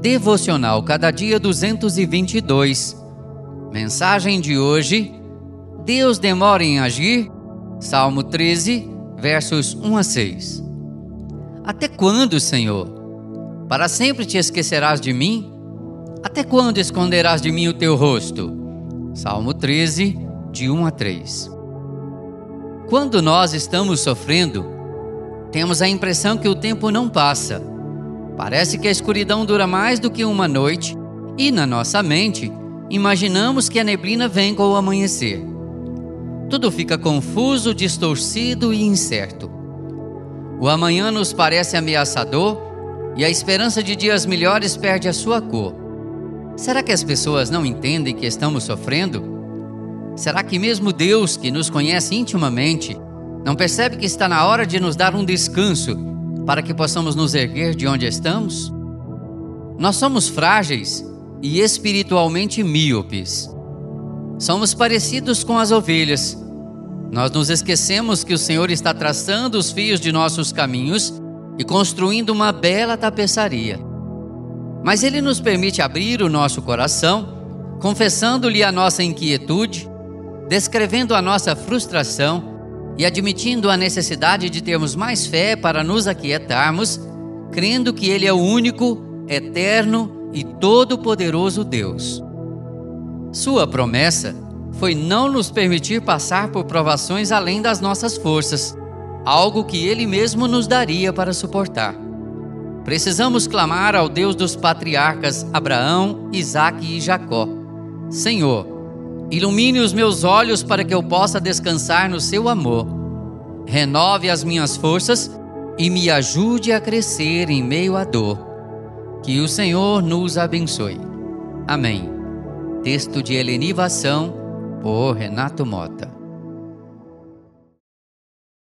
Devocional Cada Dia 222. Mensagem de hoje: Deus demora em agir? Salmo 13, versos 1 a 6. Até quando, Senhor? Para sempre te esquecerás de mim? Até quando esconderás de mim o teu rosto? Salmo 13, de 1 a 3. Quando nós estamos sofrendo, temos a impressão que o tempo não passa. Parece que a escuridão dura mais do que uma noite e, na nossa mente, imaginamos que a neblina vem com o amanhecer. Tudo fica confuso, distorcido e incerto. O amanhã nos parece ameaçador e a esperança de dias melhores perde a sua cor. Será que as pessoas não entendem que estamos sofrendo? Será que mesmo Deus, que nos conhece intimamente, não percebe que está na hora de nos dar um descanso para que possamos nos erguer de onde estamos? Nós somos frágeis e espiritualmente míopes. Somos parecidos com as ovelhas. Nós nos esquecemos que o Senhor está traçando os fios de nossos caminhos e construindo uma bela tapeçaria. Mas Ele nos permite abrir o nosso coração, confessando-lhe a nossa inquietude descrevendo a nossa frustração e admitindo a necessidade de termos mais fé para nos aquietarmos, crendo que Ele é o único, eterno e todo-poderoso Deus. Sua promessa foi não nos permitir passar por provações além das nossas forças, algo que Ele mesmo nos daria para suportar. Precisamos clamar ao Deus dos patriarcas Abraão, Isaque e Jacó: Senhor, Ilumine os meus olhos para que eu possa descansar no seu amor. Renove as minhas forças e me ajude a crescer em meio à dor. Que o Senhor nos abençoe. Amém. Texto de Helenivação por Renato Mota.